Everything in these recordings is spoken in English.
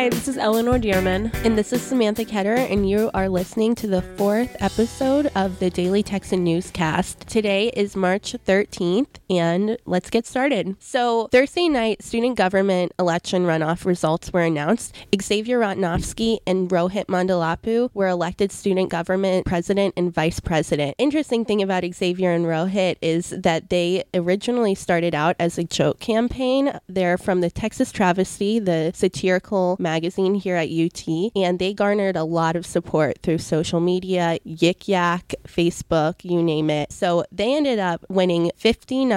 Hi, this is Eleanor Dearman. And this is Samantha Ketterer, and you are listening to the fourth episode of the Daily Texan Newscast. Today is March 13th, and let's get started. So, Thursday night, student government election runoff results were announced. Xavier Rotnofsky and Rohit Mandalapu were elected student government president and vice president. Interesting thing about Xavier and Rohit is that they originally started out as a joke campaign. They're from the Texas Travesty, the satirical magazine here at UT, and they garnered a lot of support through social media, Yik Yak, Facebook, you name it. So they ended up winning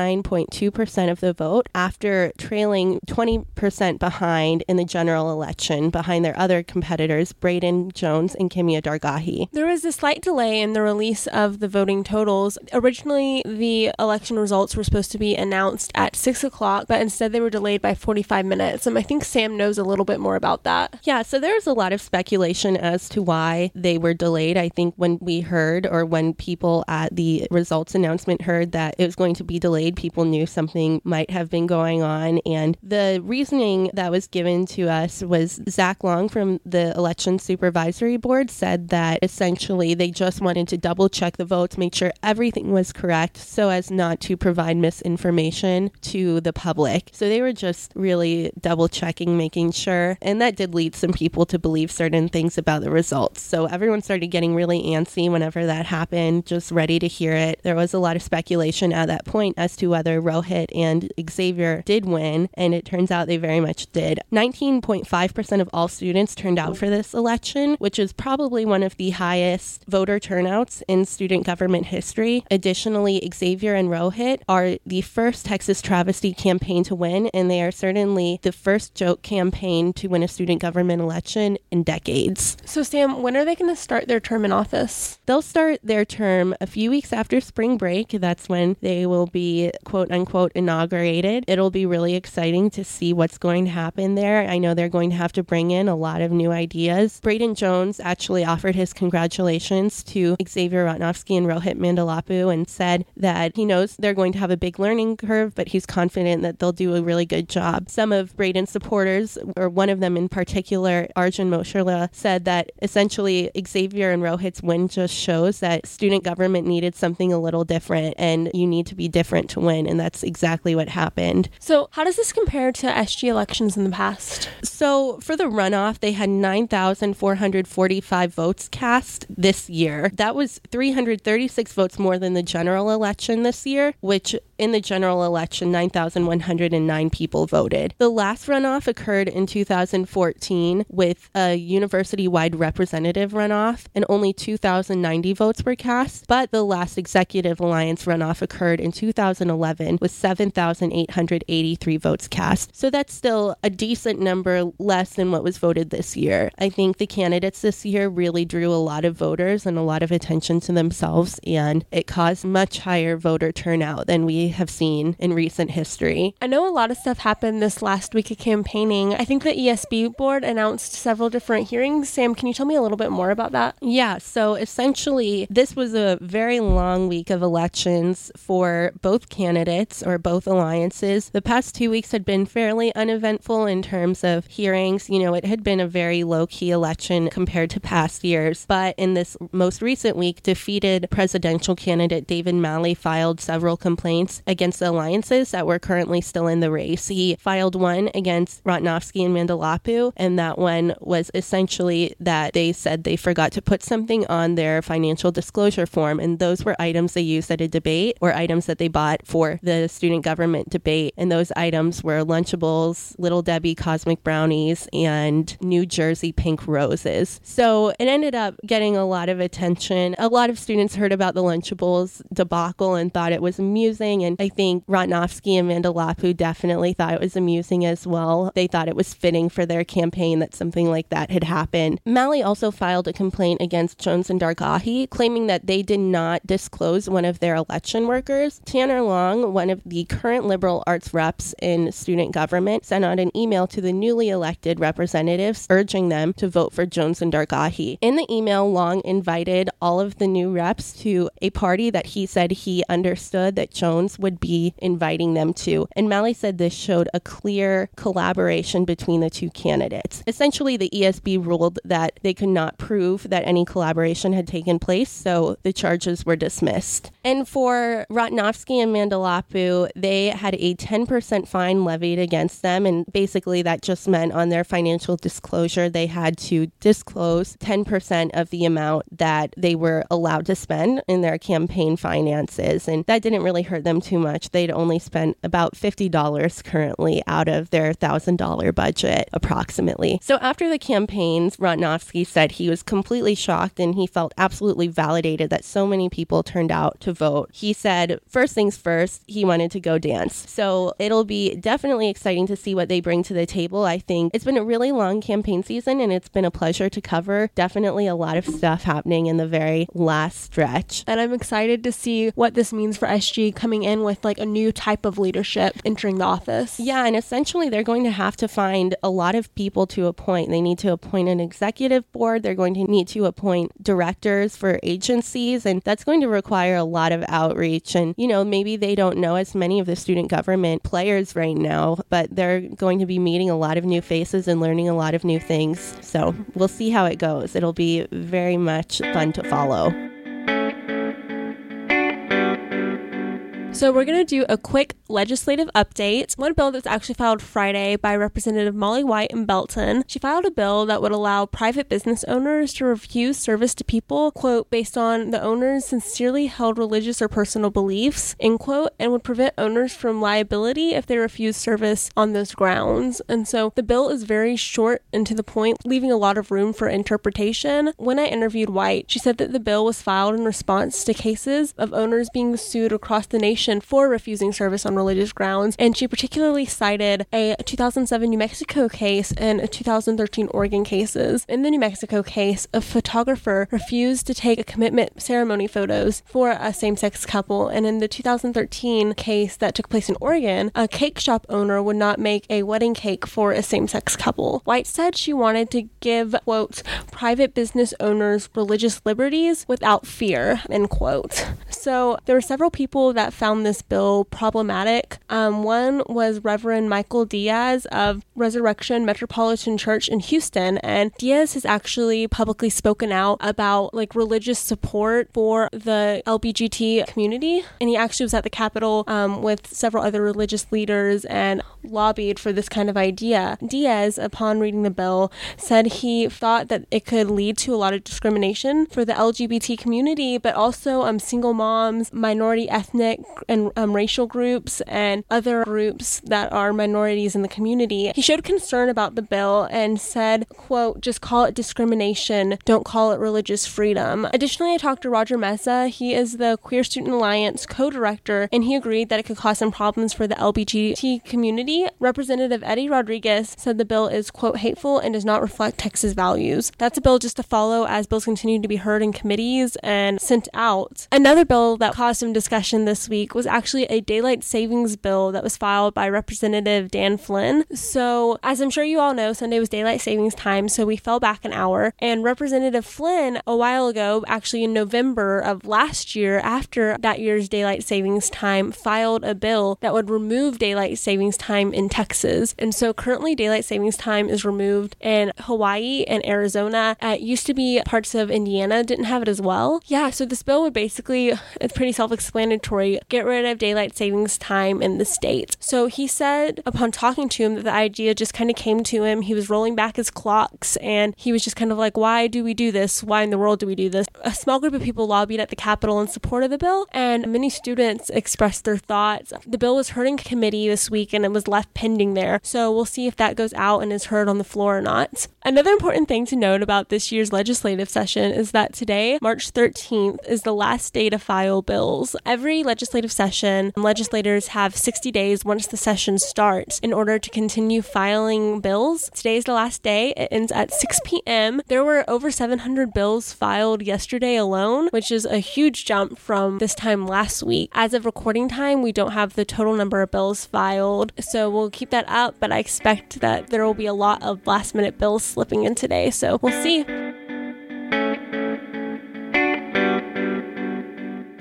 59.2% of the vote after trailing 20% behind in the general election behind their other competitors, Braden Jones and Kimia Dargahi. There was a slight delay in the release of the voting totals. Originally, the election results were supposed to be announced at 6 o'clock, but instead they were delayed by 45 minutes. And I think Sam knows a little bit more about that. Yeah, so there's a lot of speculation as to why they were delayed. I think when we heard or when people at the results announcement heard that it was going to be delayed, people knew something might have been going on. And the reasoning that was given to us was Zach Long from the Election Supervisory Board said that essentially they just wanted to double check the votes, make sure everything was correct so as not to provide misinformation to the public. So they were just really double checking, making sure and that did lead some people to believe certain things about the results. So everyone started getting really antsy whenever that happened, just ready to hear it. There was a lot of speculation at that point as to whether Rohit and Xavier did win, and it turns out they very much did. 19.5% of all students turned out for this election, which is probably one of the highest voter turnouts in student government history. Additionally, Xavier and Rohit are the first Texas travesty campaign to win, and they are certainly the first joke campaign to win a student government election in decades. So, Sam, when are they going to start their term in office? They'll start their term a few weeks after spring break. That's when they will be quote unquote inaugurated. It'll be really exciting to see what's going to happen there. I know they're going to have to bring in a lot of new ideas. Braden Jones actually offered his congratulations to Xavier Rotnofsky and Rohit Mandalapu and said that he knows they're going to have a big learning curve, but he's confident that they'll do a really good job. Some of Braden's supporters, or one of them in particular, Arjun Mosherla, said that essentially Xavier and Rohit's win just shows that student government needed something a little different and you need to be different to win. And that's exactly what happened. So, how does this compare to SG elections in the past? So, for the runoff, they had 9,445 votes cast this year. That was 336 votes more than the general election this year, which in the general election, 9,109 people voted. The last runoff occurred in 2014 with a university wide representative runoff, and only 2,090 votes were cast. But the last executive alliance runoff occurred in 2011 with 7,883 votes cast. So that's still a decent number less than what was voted this year. I think the candidates this year really drew a lot of voters and a lot of attention to themselves, and it caused much higher voter turnout than we have seen in recent history. I know a lot of stuff happened this last week of campaigning. I think the ESB board announced several different hearings. Sam, can you tell me a little bit more about that? Yeah, so essentially, this was a very long week of elections for both candidates or both alliances. The past two weeks had been fairly uneventful in terms of hearings. You know, it had been a very low key election compared to past years. But in this most recent week, defeated presidential candidate David Malley filed several complaints against the alliances that were currently still in the race. He filed one against Rotnofsky and Mandalapu, and that one was essentially that they said they forgot to put something on their financial disclosure form, and those were items they used at a debate or items that they bought for the student government debate. And those items were Lunchables, Little Debbie Cosmic Brownies, and New Jersey Pink Roses. So it ended up getting a lot of attention. A lot of students heard about the Lunchables debacle and thought it was amusing and I think Rotnofsky and Mandalapu definitely thought it was amusing as well. They thought it was fitting for their campaign that something like that had happened. Malley also filed a complaint against Jones and Dargahi, claiming that they did not disclose one of their election workers. Tanner Long, one of the current liberal arts reps in student government, sent out an email to the newly elected representatives urging them to vote for Jones and Dargahi. In the email, Long invited all of the new reps to a party that he said he understood that Jones would be inviting them to. And Malley said this showed a clear collaboration between the two candidates. Essentially, the ESB ruled that they could not prove that any collaboration had taken place, so the charges were dismissed. And for Rotnofsky and Mandalapu, they had a 10% fine levied against them, and basically that just meant on their financial disclosure they had to disclose 10% of the amount that they were allowed to spend in their campaign finances, and that didn't really hurt them too much. They'd only spent about $50 currently out of their $1,000 budget, approximately. So after the campaigns, Rotnofsky said he was completely shocked and he felt absolutely validated that so many people turned out to vote. He said, first things first, he wanted to go dance. So it'll be definitely exciting to see what they bring to the table. I think it's been a really long campaign season and it's been a pleasure to cover. Definitely a lot of stuff happening in the very last stretch. And I'm excited to see what this means for SG coming in with like a new type of leadership entering the office. Yeah, and essentially they're going to have to find a lot of people to appoint. They need to appoint an executive board, they're going to need to appoint directors for agencies, and that's going to require a lot of outreach. And, you know, maybe they don't know as many of the student government players right now, but they're going to be meeting a lot of new faces and learning a lot of new things. So we'll see how it goes. It'll be very much fun to follow. So we're going to do a quick legislative update. One bill that's actually filed Friday by Representative Molly White in Belton. She filed a bill that would allow private business owners to refuse service to people, quote, based on the owner's sincerely held religious or personal beliefs, end quote, and would prevent owners from liability if they refuse service on those grounds. And so the bill is very short and to the point, leaving a lot of room for interpretation. When I interviewed White, she said that the bill was filed in response to cases of owners being sued across the nation for refusing service on religious grounds, and she particularly cited a 2007 New Mexico case and a 2013 Oregon cases. In the New Mexico case, a photographer refused to take a commitment ceremony photos for a same sex couple, and in the 2013 case that took place in Oregon, a cake shop owner would not make a wedding cake for a same sex couple. White said she wanted to give, quote, private business owners religious liberties without fear, end quote. So there were several people that found this bill problematic. Um, one was Reverend Michael Diaz of Resurrection Metropolitan Church in Houston, and Diaz has actually publicly spoken out about like religious support for the LBGT community, and he actually was at the Capitol um, with several other religious leaders and lobbied for this kind of idea. Diaz, upon reading the bill, said he thought that it could lead to a lot of discrimination for the LGBT community, but also um, single moms, minority ethnic and um, racial groups and other groups that are minorities in the community. He showed concern about the bill and said, quote, just call it discrimination, don't call it religious freedom. Additionally, I talked to Roger Mesa. He is the Queer Student Alliance co-director, and he agreed that it could cause some problems for the LGBT community. Representative Eddie Rodriguez said the bill is, quote, hateful and does not reflect Texas values. That's a bill just to follow as bills continue to be heard in committees and sent out. Another bill that caused some discussion this week was actually a daylight savings bill that was filed by Representative Dan Flynn. So, as I'm sure you all know, Sunday was daylight savings time, so we fell back an hour. And Representative Flynn, a while ago, actually in November of last year, after that year's daylight savings time, filed a bill that would remove daylight savings time in Texas. And so, currently, daylight savings time is removed in Hawaii and Arizona. Uh, it used to be parts of Indiana didn't have it as well. Yeah, so this bill would basically, it's pretty self explanatory, get rid of daylight savings time in the States. So he said upon talking to him that the idea just kind of came to him. He was rolling back his clocks and he was just kind of like, why do we do this? Why in the world do we do this? A small group of people lobbied at the Capitol in support of the bill, and many students expressed their thoughts. The bill was heard in committee this week and it was left pending there. So we'll see if that goes out and is heard on the floor or not. Another important thing to note about this year's legislative session is that today, March 13th, is the last day to file file bills. Every legislative session, legislators have 60 days once the session starts in order to continue filing bills. Today is the last day. It ends at 6 p.m. There were over 700 bills filed yesterday alone, which is a huge jump from this time last week. As of recording time, we don't have the total number of bills filed, so we'll keep that up, but I expect that there will be a lot of last minute bills slipping in today, so we'll see.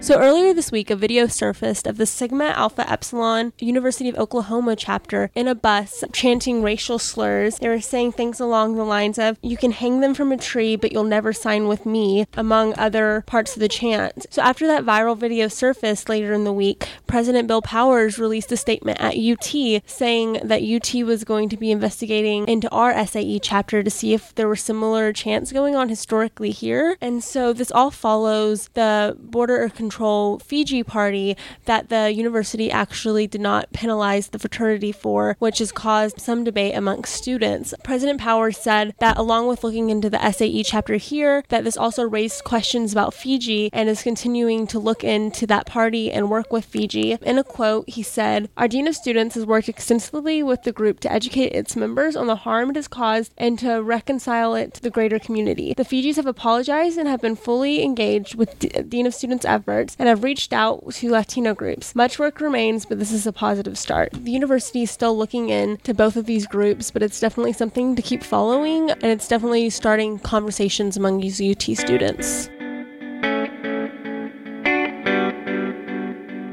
So earlier this week, a video surfaced of the Sigma Alpha Epsilon University of Oklahoma chapter in a bus chanting racial slurs. They were saying things along the lines of, You can hang them from a tree, but you'll never sign with me, among other parts of the chant. So after that viral video surfaced later in the week, President Bill Powers released a statement at UT saying that UT was going to be investigating into our SAE chapter to see if there were similar chants going on historically here. And so this all follows the border control control Fiji party that the university actually did not penalize the fraternity for, which has caused some debate amongst students. President Powers said that along with looking into the SAE chapter here, that this also raised questions about Fiji and is continuing to look into that party and work with Fiji. In a quote, he said, Our Dean of Students has worked extensively with the group to educate its members on the harm it has caused and to reconcile it to the greater community. The Fijis have apologized and have been fully engaged with D- Dean of Students' efforts and have reached out to Latino groups. Much work remains, but this is a positive start. The university is still looking into both of these groups, but it's definitely something to keep following, and it's definitely starting conversations among UT students.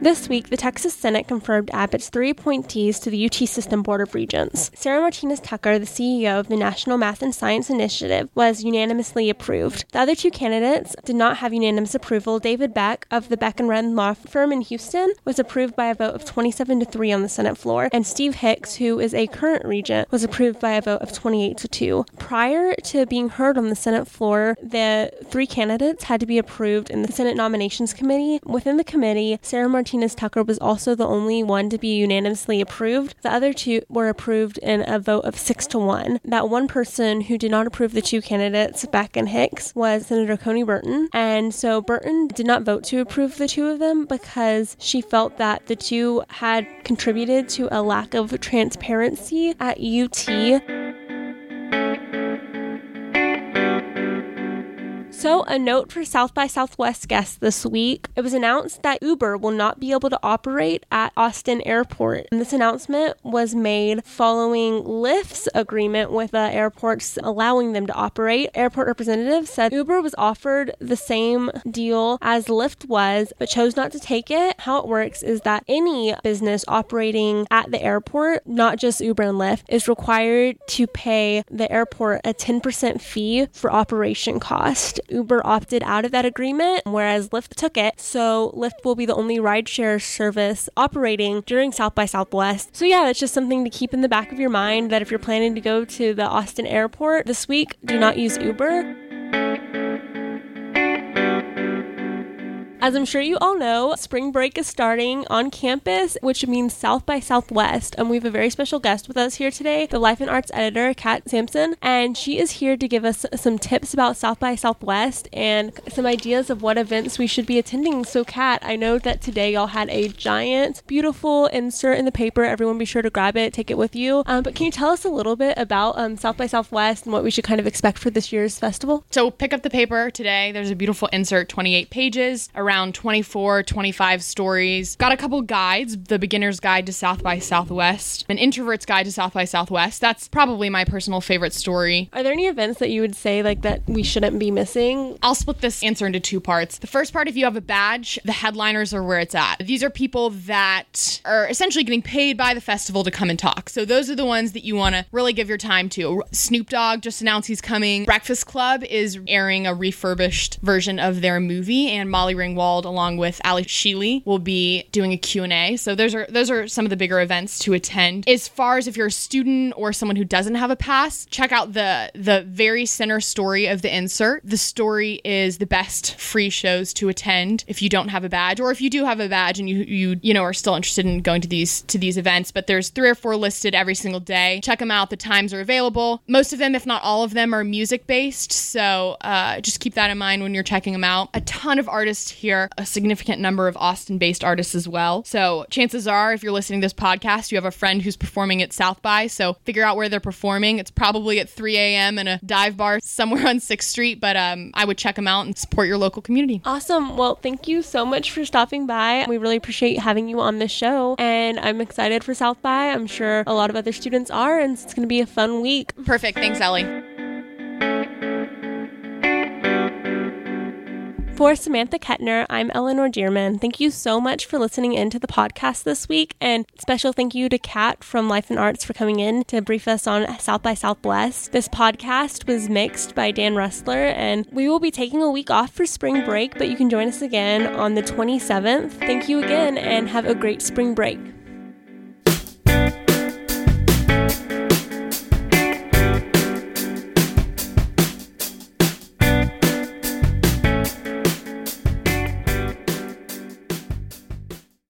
This week, the Texas Senate confirmed Abbott's three appointees to the UT System Board of Regents. Sarah Martinez Tucker, the CEO of the National Math and Science Initiative, was unanimously approved. The other two candidates did not have unanimous approval. David Beck of the Beck Redden law firm in Houston was approved by a vote of 27 to 3 on the Senate floor, and Steve Hicks, who is a current regent, was approved by a vote of 28 to 2. Prior to being heard on the Senate floor, the three candidates had to be approved in the Senate Nominations Committee. Within the committee, Sarah Martinez Martinez Tucker was also the only one to be unanimously approved. The other two were approved in a vote of six to one. That one person who did not approve the two candidates, Beck and Hicks, was Senator Konni Burton. And so Burton did not vote to approve the two of them because she felt that the two had contributed to a lack of transparency at UT. So, a note for South by Southwest guests this week. It was announced that Uber will not be able to operate at Austin Airport. And this announcement was made following Lyft's agreement with the airports allowing them to operate. Airport representatives said Uber was offered the same deal as Lyft was, but chose not to take it. How it works is that any business operating at the airport, not just Uber and Lyft, is required to pay the airport a 10% fee for operation cost. Uber opted out of that agreement, whereas Lyft took it. So Lyft will be the only rideshare service operating during South by Southwest. So yeah, that's just something to keep in the back of your mind that if you're planning to go to the Austin airport this week, do not use Uber. As I'm sure you all know, spring break is starting on campus, which means South by Southwest. And we have a very special guest with us here today, the Life and Arts editor, Kat Sampson. And she is here to give us some tips about South by Southwest and some ideas of what events we should be attending. So, Kat, I know that today y'all had a giant, beautiful insert in the paper. Everyone be sure to grab it, take it with you. Um, but can you tell us a little bit about um, South by Southwest and what we should kind of expect for this year's festival? So, pick up the paper today. There's a beautiful insert, 28 pages around around 24, 25 stories. Got a couple guides the beginner's guide to South by Southwest, an introvert's guide to South by Southwest. That's probably my personal favorite story. Are there any events that you would say like that we shouldn't be missing? I'll split this answer into two parts. The first part, if you have a badge, the headliners are where it's at. These are people that are essentially getting paid by the festival to come and talk. So those are the ones that you want to really give your time to. Snoop Dogg just announced he's coming. Breakfast Club is airing a refurbished version of their movie, and Molly Ringwald along with Ally Sheedy will be doing a Q&A. So those are those are some of the bigger events to attend. As far as if you're a student or someone who doesn't have a pass, check out the the very center story of the insert. The story is the best free shows to attend if you don't have a badge or if you do have a badge and you you you know are still interested in going to these to these events, but there's three or four listed every single day. Check them out. The times are available. Most of them, if not all of them, are music based. So uh, just keep that in mind when you're checking them out. A ton of artists here a significant number of Austin based artists as well. So chances are, if you're listening to this podcast, you have a friend who's performing at South by. So figure out where they're performing. It's probably at 3 a.m. in a dive bar somewhere on 6th Street, but um, I would check them out and support your local community. Awesome. Well, thank you so much for stopping by. We really appreciate having you on the show, and I'm excited for South by. I'm sure a lot of other students are, and it's going to be a fun week. Perfect. Thanks, Ellie. For Samantha Ketterer, I'm Eleanor Dearman. Thank you so much for listening into the podcast this week, and special thank you to Kat from Life and Arts for coming in to brief us on South by Southwest. This podcast was mixed by Dan Rustler, and we will be taking a week off for spring break, but you can join us again on the 27th. Thank you again, and have a great spring break.